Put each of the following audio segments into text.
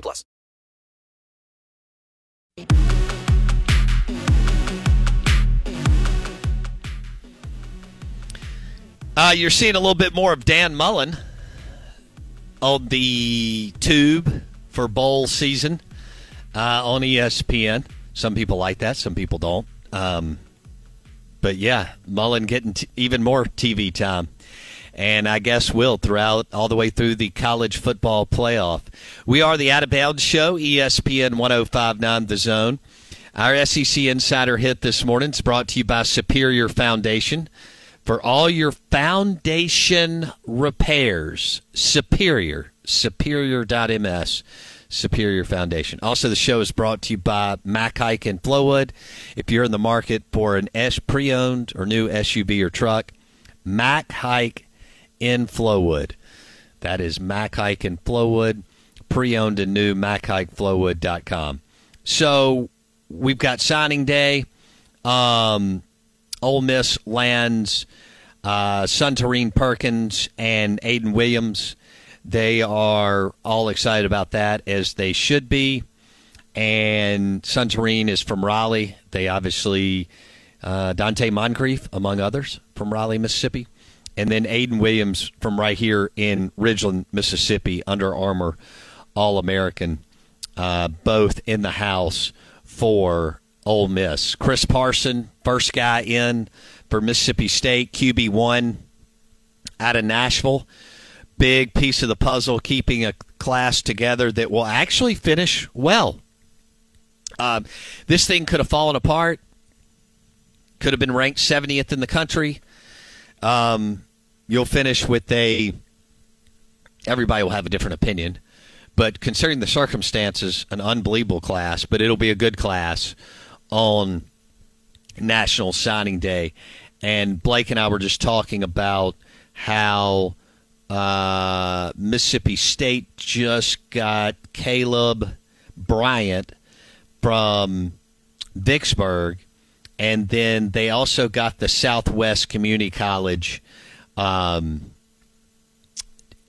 plus. Uh, you're seeing a little bit more of Dan Mullen on the tube for bowl season uh, on ESPN. Some people like that, some people don't. Um, but yeah, Mullen getting t- even more TV time. And I guess will throughout all the way through the college football playoff. We are the Out of Bounds Show, ESPN 1059 The Zone. Our SEC Insider hit this morning is brought to you by Superior Foundation. For all your foundation repairs, Superior, superior.ms. Superior Foundation. Also, the show is brought to you by Mac Haik in Flowood. If you're in the market for an S pre-owned or new SUV or truck, Mac Haik in Flowood. That is Mac Haik in Flowood, pre-owned and new MacHikeFlowood.com. So we've got signing day. Um, Ole Miss lands uh, Suntarine Perkins and Aiden Williams they are all excited about that, as they should be. And Suntarine is from Raleigh. They obviously, uh, Donte Moncrief, among others, from Raleigh, Mississippi. And then Aiden Williams from right here in Ridgeland, Mississippi, Under Armour All American, uh, both in the house for Ole Miss. Chris Parson, first guy in for Mississippi State, QB1 out of Nashville big piece of the puzzle, keeping a class together that will actually finish well. Uh, this thing could have fallen apart, could have been ranked 70th in the country. Um, you'll finish with a. Everybody will have a different opinion, but considering the circumstances, an unbelievable class. But it'll be a good class on National Signing Day. And Blake and I were just talking about how uh, Mississippi State just got Caleb Bryant from Vicksburg, and then they also got the Southwest Community College um,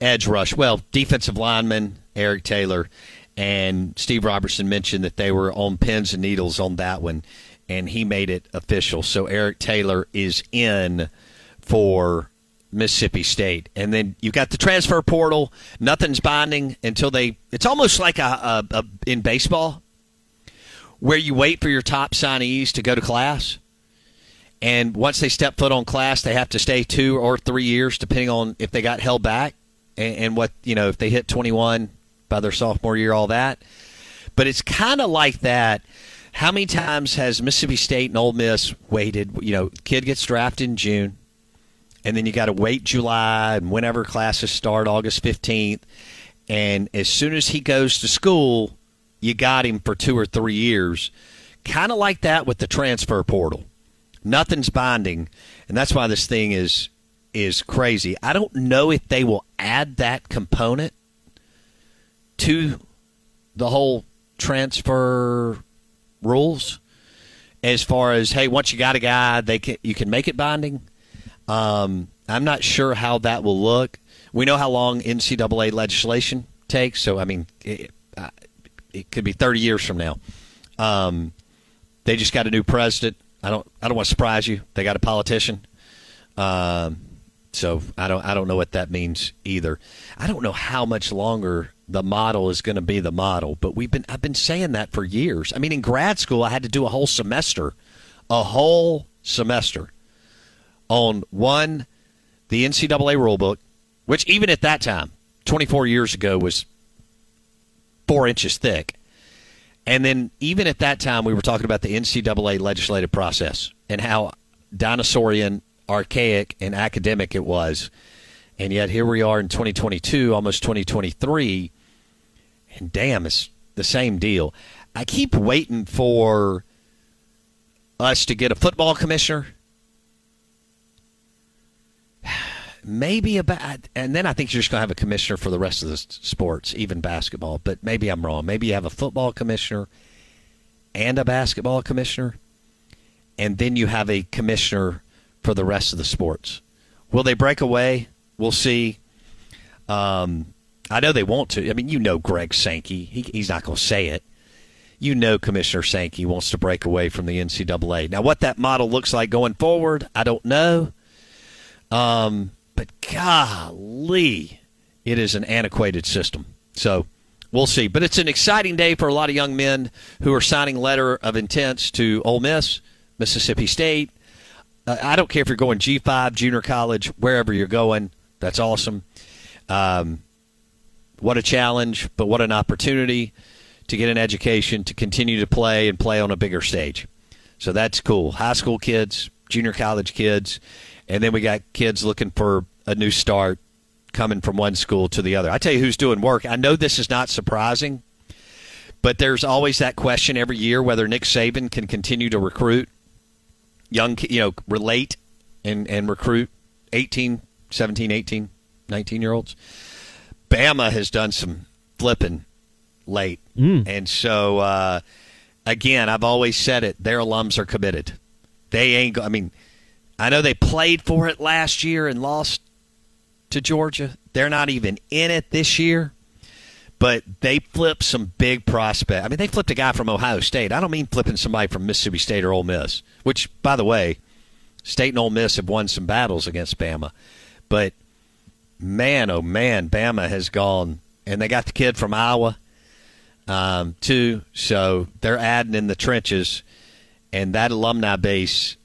edge rush. Well, defensive lineman Eric Taylor and Steve Robertson mentioned that they were on pins and needles on that one, and he made it official. So Eric Taylor is in for Mississippi State. And then you've got the transfer portal. Nothing's binding until they. It's almost like a, a, a, in baseball, where you wait for your top signees to go to class, and once they step foot on class, they have to stay two or three years, depending on if they got held back and, and what you know if they hit 21 by their sophomore year, all that. But it's kind of like that. How many times has Mississippi State and Ole Miss waited? You know, kid gets drafted in June and then you got to wait July and whenever classes start, August 15th. And as soon as he goes to school, you got him for two or three years. Kind of like that with the transfer portal. Nothing's binding, and that's why this thing is is crazy. I don't know if they will add that component to the whole transfer rules as far as hey, once you got a guy, they can you can make it binding. Um, I'm not sure how that will look. We know how long NCAA legislation takes, so I mean, it, it could be 30 years from now. Um, they just got a new president. I don't. I don't want to surprise you. They got a politician. Um, so I don't. I don't know what that means either. I don't know how much longer the model is going to be the model, but we've been. I've been saying that for years. I mean, in grad school, I had to do a whole semester, a whole semester, on one, the NCAA rulebook, which even at that time, 24 years ago, was four inches thick. And then even at that time, we were talking about the NCAA legislative process and how dinosaurian, archaic, and academic it was. And yet here we are in 2022, almost 2023, and damn, it's the same deal. I keep waiting for us to get a football commissioner. Maybe about, and then I think you're just going to have a commissioner for the rest of the sports, even basketball. But maybe I'm wrong. Maybe you have a football commissioner and a basketball commissioner, and then you have a commissioner for the rest of the sports. Will they break away? We'll see. Um, I know they want to. I mean, you know Greg Sankey. He, he's not going to say it. You know Commissioner Sankey wants to break away from the NCAA. Now, what that model looks like going forward, I don't know. Um, but golly, it is an antiquated system. So we'll see. But it's an exciting day for a lot of young men who are signing letter of intents to Ole Miss, Mississippi State. Uh, I don't care if you're going G5, junior college, wherever you're going. That's awesome. Um, what a challenge, but what an opportunity to get an education, to continue to play and play on a bigger stage. So that's cool. High school kids, junior college kids, and then we got kids looking for a new start coming from one school to the other. I tell you who's doing work. I know this is not surprising, but there's always that question every year whether Nick Saban can continue to recruit young, you know, relate and, and recruit 18, 17, 18, 19 year olds. Bama has done some flipping late. Mm. And so, uh, again, I've always said it their alums are committed. They ain't, I mean, I know they played for it last year and lost to Georgia. They're not even in it this year, but they flipped some big prospect. I mean, they flipped a guy from Ohio State. I don't mean flipping somebody from Mississippi State or Ole Miss, which, by the way, State and Ole Miss have won some battles against Bama. But man, oh man, Bama has gone, and they got the kid from Iowa um, too. So they're adding in the trenches, and that alumni base.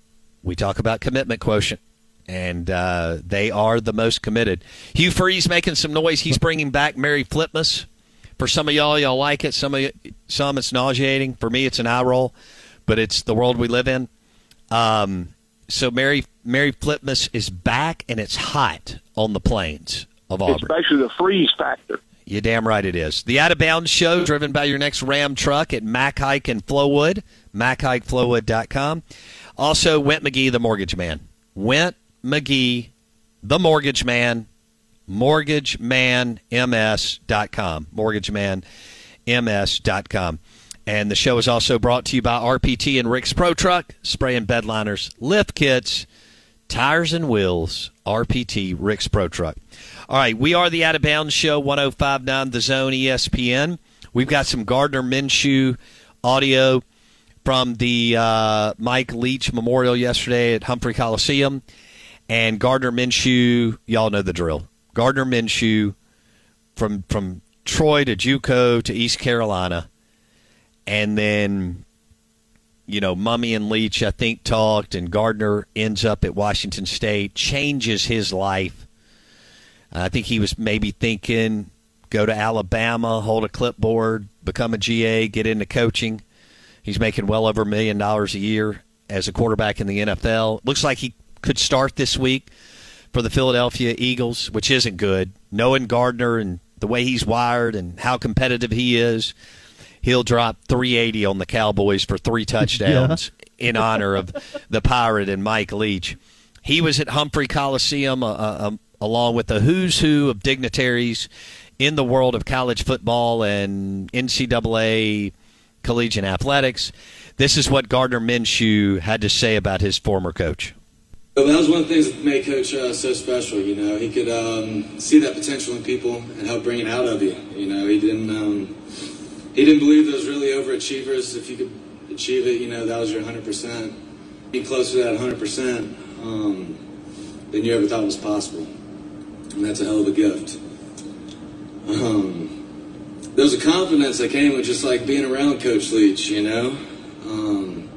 We talk about commitment quotient, and uh, they are the most committed. Hugh Freeze making some noise. He's bringing back Merry Flipmas. For some of y'all, y'all like it. Some of you, some it's nauseating. For me, it's an eye roll, but it's the world we live in. Um, so Merry Merry Flipmas is back, and it's hot on the plains of Auburn. Especially the freeze factor. You damn right it is. The Out of Bounds Show, driven by your next Ram truck at Mac Haik and Flowood, MacHikeFlowwood.com. Also, Went McGee, the Mortgage Man. Went McGee, the Mortgage Man, MortgageManMS.com. MortgageManMS.com. And the show is also brought to you by RPT and Rick's Pro Truck, spray and bed liners, lift kits, tires and wheels, RPT, Rick's Pro Truck. All right, we are the Out of Bounds Show, 1059 The Zone ESPN. We've got some Gardner Minshew audio from the uh, Mike Leach Memorial yesterday at Humphrey Coliseum. And Gardner Minshew, y'all know the drill. Gardner Minshew from from Troy to JUCO to East Carolina, and then you know Mummy and Leach I think talked, and Gardner ends up at Washington State, changes his life. I think he was maybe thinking go to Alabama, hold a clipboard, become a GA, get into coaching. He's making well over a million dollars a year as a quarterback in the NFL. Looks like he could start this week for the Philadelphia Eagles, which isn't good. Knowing Gardner and the way he's wired and how competitive he is, he'll drop 380 on the Cowboys for three touchdowns in honor of the Pirate and Mike Leach. He was at Humphrey Coliseum uh, uh, along with the who's who of dignitaries in the world of college football and NCAA collegiate athletics. This is what Gardner Minshew had to say about his former coach. Well, that was one of the things that made Coach uh, so special. You know, he could um, see that potential in people and help bring it out of you. You know, he didn't um, he didn't believe those really overachievers. If you could achieve it, you know, that was your 100 percent. Be closer to that 100 percent um, than you ever thought was possible, and that's a hell of a gift. Um, there was a confidence that came with just like being around Coach Leach. You know. Um,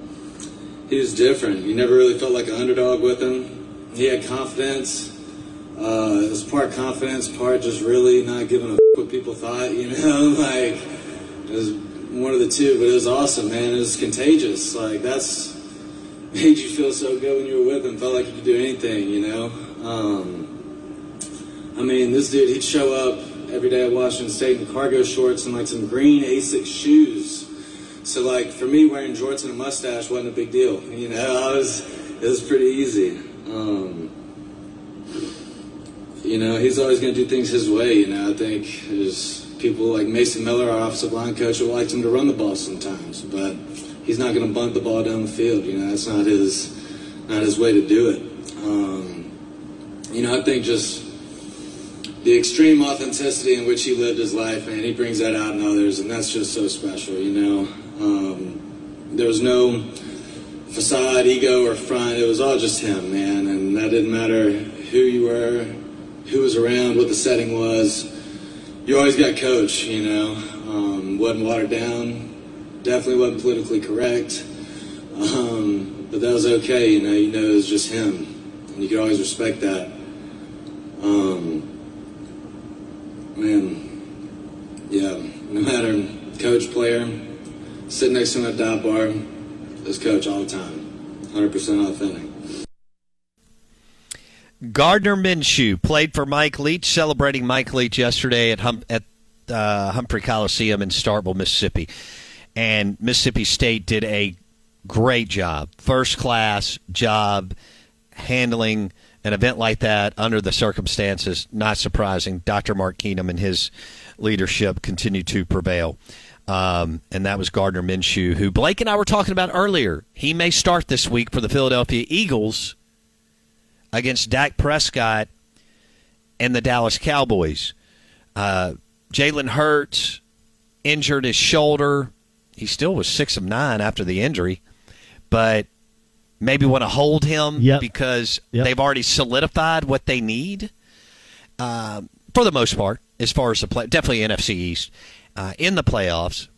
he was different. You never really felt like an underdog with him. He had confidence. Uh, it was part confidence, part just really not giving a f- what people thought. You know, like it was one of the two. But it was awesome, man. It was contagious. Like that's made you feel so good when you were with him. Felt like you could do anything. You know. Um, I mean, this dude, he'd show up every day at Washington State in cargo shorts and like some green Asics shoes so like for me, wearing jorts and a mustache wasn't a big deal. You know, I was it was pretty easy. Um, you know, he's always going to do things his way. You know, I think there's people like Mason Miller, our offensive line coach, who likes him to run the ball sometimes, but he's not going to bunt the ball down the field. You know, that's not his not his way to do it. Um, you know, I think just the extreme authenticity in which he lived his life, and he brings that out in others, and that's just so special. You know, um, there was no facade, ego, or front. It was all just him, man. And that didn't matter who you were, who was around, what the setting was. You always got coach, you know. Um, wasn't watered down. Definitely wasn't politically correct. Um, but that was okay, you know. You know, it was just him, and you could always respect that. Um, man, yeah. No matter coach, player, sit next to him at that bar, this coach all the time. 100% authentic. Gardner Minshew played for Mike Leach, celebrating Mike Leach yesterday at hum- at uh, Humphrey Coliseum in Starkville, Mississippi, and Mississippi State did a great job, first class job handling an event like that under the circumstances. Not surprising. Dr. Mark Keenum and his leadership continue to prevail. Um, and that was Gardner Minshew, who Blake and I were talking about earlier. He may start this week for the Philadelphia Eagles against Dak Prescott and the Dallas Cowboys. Uh, Jalen Hurts injured his shoulder. He still was six of nine after the injury, but maybe want to hold him Yep. because Yep. they've already solidified what they need uh, for the most part, as far as the play, definitely NFC East uh, in the playoffs.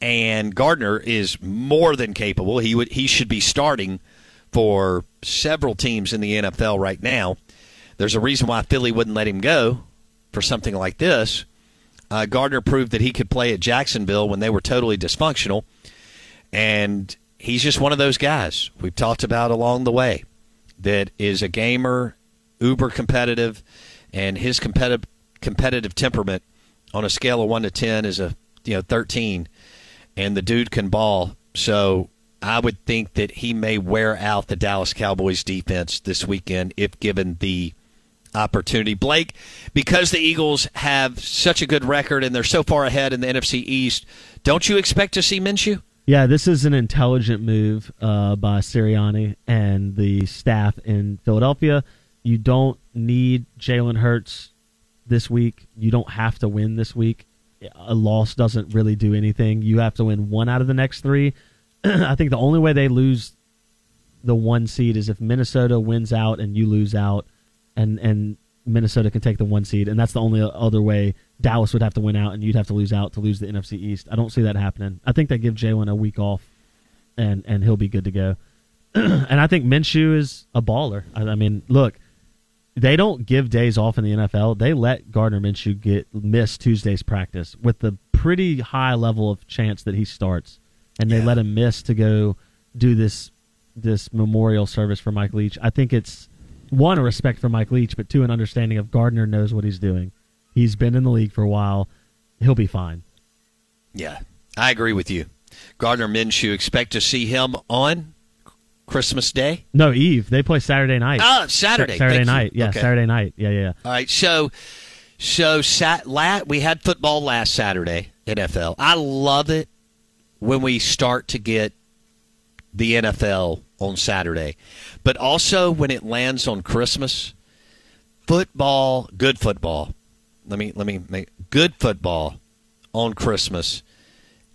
And Gardner is more than capable. He would he should be starting for several teams in the NFL right now. There's a reason why Philly wouldn't let him go for something like this. Uh, Gardner proved that he could play at Jacksonville when they were totally dysfunctional, and he's just one of those guys we've talked about along the way that is a gamer, uber competitive, and his competitive competitive temperament on a scale of one to ten is a you know thirteen, and the dude can ball. So I would think that he may wear out the Dallas Cowboys defense this weekend if given the opportunity. Blake, because the Eagles have such a good record and they're so far ahead in the NFC East, don't you expect to see Minshew? Yeah, this is an intelligent move uh, by Sirianni and the staff in Philadelphia. You don't need Jalen Hurts this week. You don't have to win this week. A loss doesn't really do anything. You have to win one out of the next three. I think the only way they lose the one seed is if Minnesota wins out and you lose out, and and Minnesota can take the one seed, and that's the only other way. Dallas would have to win out, and you'd have to lose out to lose the NFC East. I don't see that happening. I think they give Jalen a week off, and and he'll be good to go. and I think Minshew is a baller. I, I mean, look, they don't give days off in the NFL. They let Gardner Minshew get miss Tuesday's practice with the pretty high level of chance that he starts, and they let him miss to go do this this memorial service for Mike Leach. I think it's one a respect for Mike Leach, but two an understanding of Gardner knows what he's doing. He's been in the league for a while. He'll be fine. Yeah, I agree with you. Gardner Minshew, expect to see him on Christmas Day? No, Eve. They play Saturday night. Oh, Saturday. Sa- Saturday Thank you. night. Yeah, Okay. Saturday night. Yeah, yeah. yeah. All right, so So sat, lat we had football last Saturday, NFL. I love it when we start to get the NFL on Saturday, but also when it lands on Christmas. Football, good football. Let me let me make good football on Christmas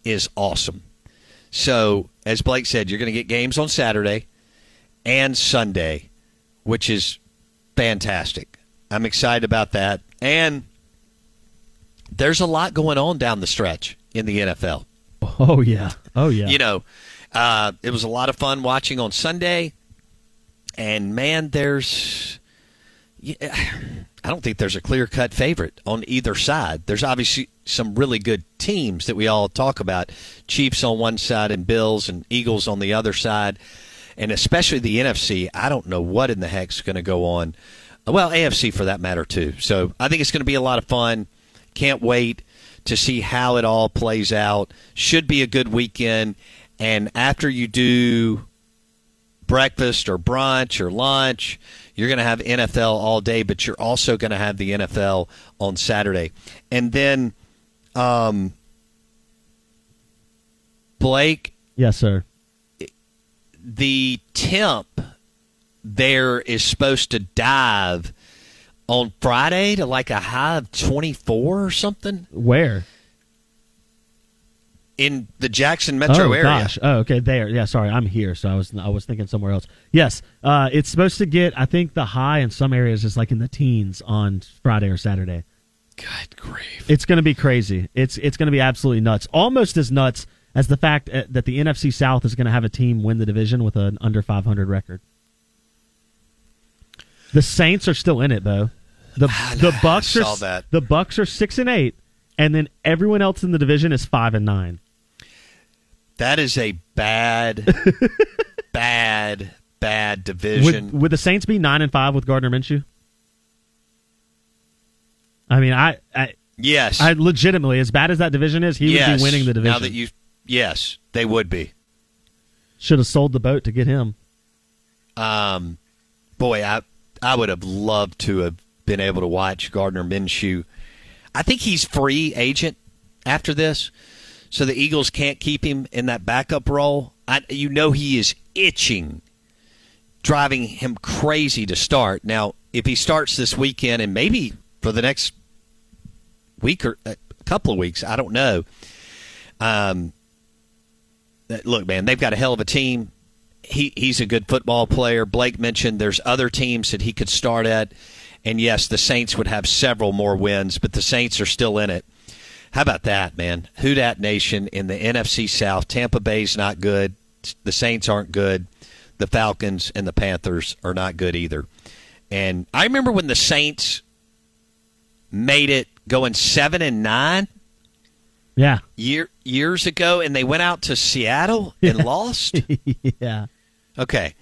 is awesome. So, as Blake said, you're going to get games on Saturday and Sunday, which is fantastic. I'm excited about that. And there's a lot going on down the stretch in the NFL. Oh yeah. Oh yeah. You know, uh, it was a lot of fun watching on Sunday. And man, there's. Yeah, I don't think there's a clear cut favorite on either side. There's obviously some really good teams that we all talk about Chiefs on one side and Bills and Eagles on the other side. And especially the NFC, I don't know what in the heck's going to go on. Well, AFC for that matter, too. So I think it's going to be a lot of fun. Can't wait to see how it all plays out. Should be a good weekend. And after you do breakfast or brunch or lunch, you're going to have NFL all day, but you're also going to have the NFL on Saturday. And then, um, Blake. Yes, sir. The temp there is supposed to dive on Friday to like a high of 24 or something. Where? In the Jackson metro oh, area. Gosh. Oh, okay. There. Yeah. Sorry, I'm here, so I was I was thinking somewhere else. Yes. Uh, it's supposed to get. I think the high in some areas is like in the teens on Friday or Saturday. Good grief! It's going to be crazy. It's it's going to be absolutely nuts. Almost as nuts as the fact uh, that the NFC South is going to have a team win the division with an under 500 record. The Saints are still in it though. The the Bucs are that. the Bucs are six and eight, and then everyone else in the division is five and nine. That is a bad, bad, bad division. Would, would, the Saints be nine and five with Gardner Minshew? I mean, I, I yes, I legitimately, as bad as that division is, he yes. would be winning the division. Now that you, yes, they would be. Should have sold the boat to get him. Um, boy, I I would have loved to have been able to watch Gardner Minshew. I think he's free agent after this so the Eagles can't keep him in that backup role. I, you know he is itching, driving him crazy to start. Now, if he starts this weekend and maybe for the next week or a couple of weeks, I don't know. Um, look, man, they've got a hell of a team. He he's a good football player. Blake mentioned there's other teams that he could start at, and yes, the Saints would have several more wins, but the Saints are still in it. How about that, man? Who Dat Nation in the NFC South. Tampa Bay's not good. The Saints aren't good. The Falcons and the Panthers are not good either. And I remember when the Saints made it going seven and nine. Yeah. Year years ago, and they went out to Seattle and yeah. lost. yeah. Okay.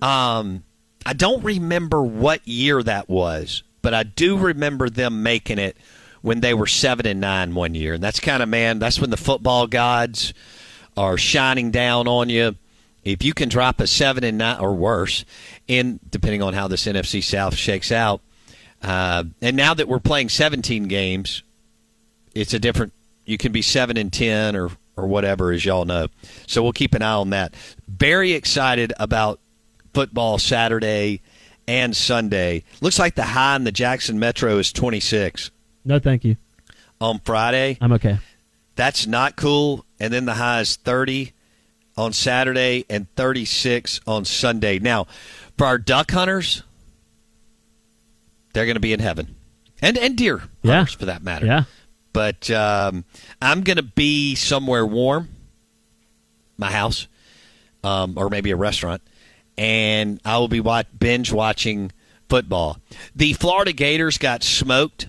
Um, I don't remember what year that was, but I do remember them making it when they were seven and nine one year, and that's kind of man. That's when the football gods are shining down on you. If you can drop a seven and nine or worse, in depending on how this NFC South shakes out, uh, and now that we're playing 17 games, it's a different. You can be seven and ten or or whatever, as y'all know. So we'll keep an eye on that. Very excited about football Saturday and Sunday. Looks like the high in the Jackson Metro is 26. No, thank you. On Friday. I'm okay. That's not cool. And then the high is 30 on Saturday and 36 on Sunday. Now, for our duck hunters, they're going to be in heaven. And and deer yeah. hunters, for that matter. Yeah. But um, I'm going to be somewhere warm, my house, um, or maybe a restaurant, and I will be watch, binge watching football. The Florida Gators got smoked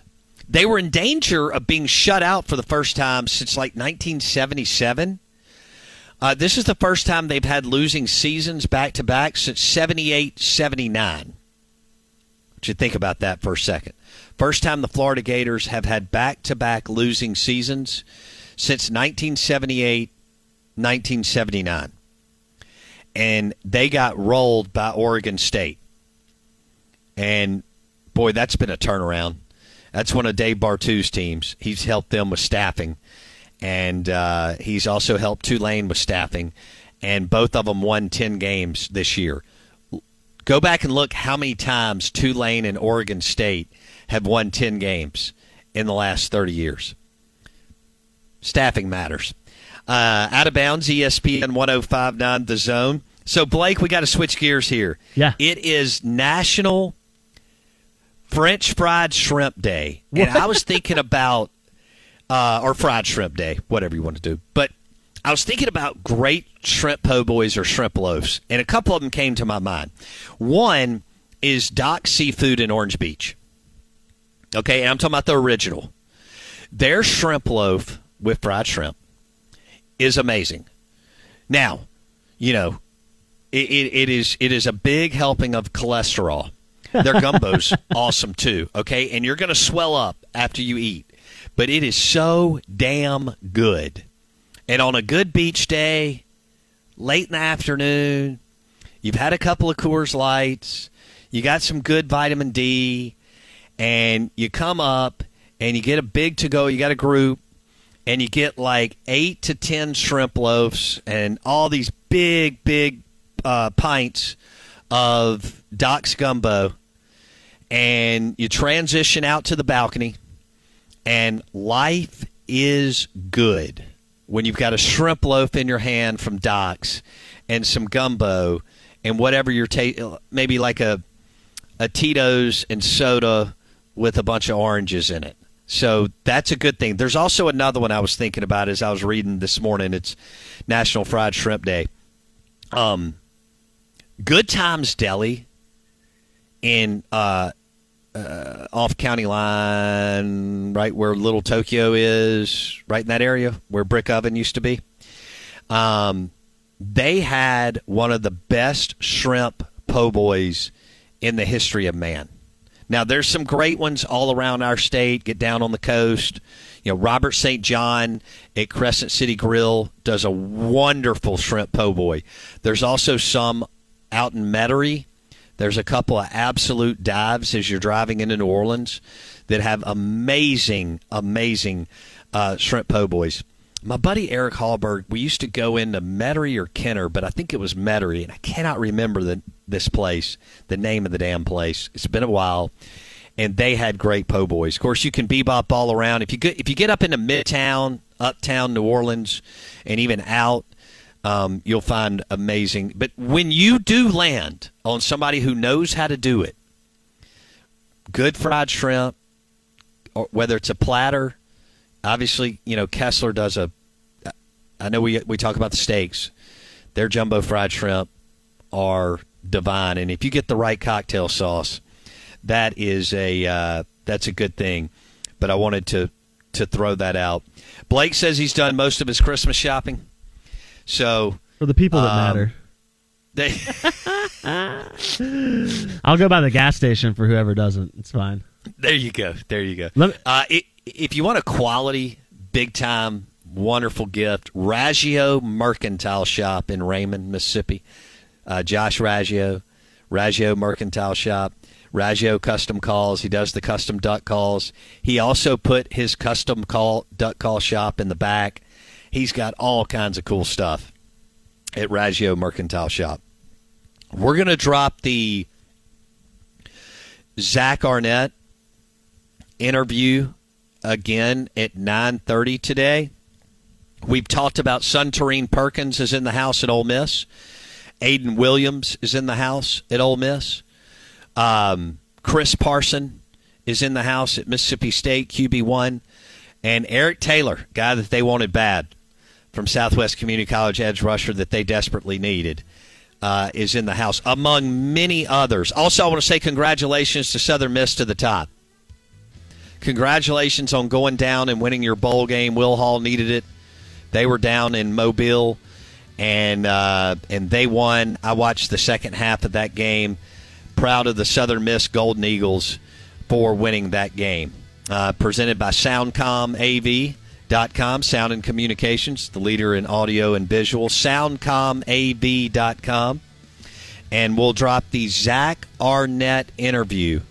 they were in danger of being shut out for the first time since like 1977. Uh, this is the first time they've had losing seasons back to back since 78 79. Would you think about that for a second? First time the Florida Gators have had back to back losing seasons since 1978 1979. And they got rolled by Oregon State. And boy, that's been a turnaround That's one of Dave Bartu's teams. He's helped them with staffing, and uh, he's also helped Tulane with staffing, and both of them won ten games this year. Go back and look how many times Tulane and Oregon State have won ten games in the last thirty years. Staffing matters. Uh, out of bounds, ESPN 1059 The Zone. So, Blake, we got to switch gears here. Yeah. It is National French Fried Shrimp Day. And I was thinking about, uh, or Fried Shrimp Day, whatever you want to do. But I was thinking about great shrimp po' boys or shrimp loaves, and a couple of them came to my mind. One is Doc Seafood in Orange Beach. Okay, and I'm talking about the original. Their shrimp loaf with fried shrimp is amazing. Now, you know, it, it, it is it is a big helping of cholesterol. Their gumbo's awesome too. Okay, and you're going to swell up after you eat, but it is so damn good. And on a good beach day, late in the afternoon, you've had a couple of Coors Lights, you got some good vitamin D, and you come up and you get a big to go. You got a group, and you get like eight to ten shrimp loaves and all these big, big uh, pints of Doc's gumbo, and you transition out to the balcony, and life is good when you've got a shrimp loaf in your hand from Doc's and some gumbo and whatever you're ta- maybe like a a Tito's and soda with a bunch of oranges in it. So that's a good thing. There's also another one I was thinking about as I was reading this morning. It's National Fried Shrimp Day. Um, Good Times Deli in uh, uh, off county line, right where Little Tokyo is, right in that area where Brick Oven used to be. Um, they had one of the best shrimp po' boys in the history of man. Now, there's some great ones all around our state. Get down on the coast. You know, Robert St. John at Crescent City Grill does a wonderful shrimp po' boy. There's also some out in Metairie. There's a couple of absolute dives as you're driving into New Orleans that have amazing, amazing uh, shrimp po' boys. My buddy Eric Hallberg, we used to go into Metairie or Kenner, but I think it was Metairie, and I cannot remember the, this place, the name of the damn place. It's been a while, and they had great po' boys. Of course, you can bebop all around. If you if you get up into Midtown, Uptown, New Orleans, and even out, um, you'll find amazing. But when you do land on somebody who knows how to do it, good fried shrimp, or whether it's a platter obviously, you know, Kessler does a. I know we we talk about the steaks. Their jumbo fried shrimp are divine, and if you get the right cocktail sauce, that is a uh, that's a good thing. But I wanted to to throw that out. Blake says he's done most of his Christmas shopping, so For the people that Um, matter. they. I'll go by the gas station for whoever doesn't. It's fine. There you go. There you go. Me- uh, i if you want a quality, big time, wonderful gift, Raggio Mercantile Shop in Raymond, Mississippi. Uh, Josh Raggio, Raggio Mercantile Shop. Raggio custom calls. He does the custom duck calls. He also put his custom call duck call shop in the back. He's got all kinds of cool stuff at Raggio Mercantile Shop. We're going to drop the Zach Arnett interview again at 9:30 today. We've talked about Suntarine Perkins is in the house at Ole Miss. Aiden Williams is in the house at Ole Miss. Um, Chris Parson is in the house at Mississippi State QB1, and Eric Taylor, guy that they wanted bad from Southwest Community College edge rusher that they desperately needed, uh, is in the house among many others. Also, I want to say congratulations to Southern Miss to the top. Congratulations on going down and winning your bowl game. Will Hall needed it. They were down in Mobile, and uh, and they won. I watched the second half of that game. Proud of the Southern Miss Golden Eagles for winning that game. Uh, presented by SoundcomAV.com, Sound and Communications, the leader in audio and visual. SoundcomAV.com, and we'll drop the Zach Arnett interview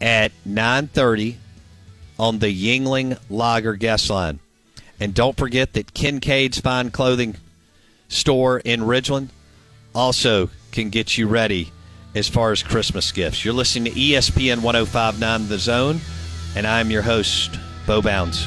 at 9:30 on the Yuengling Lager guest line. And don't forget that Kinkade's Fine Clothing store in Ridgeland also can get you ready as far as Christmas gifts. You're listening to ESPN 1059 The Zone, and I'm your host, Bo Bounds.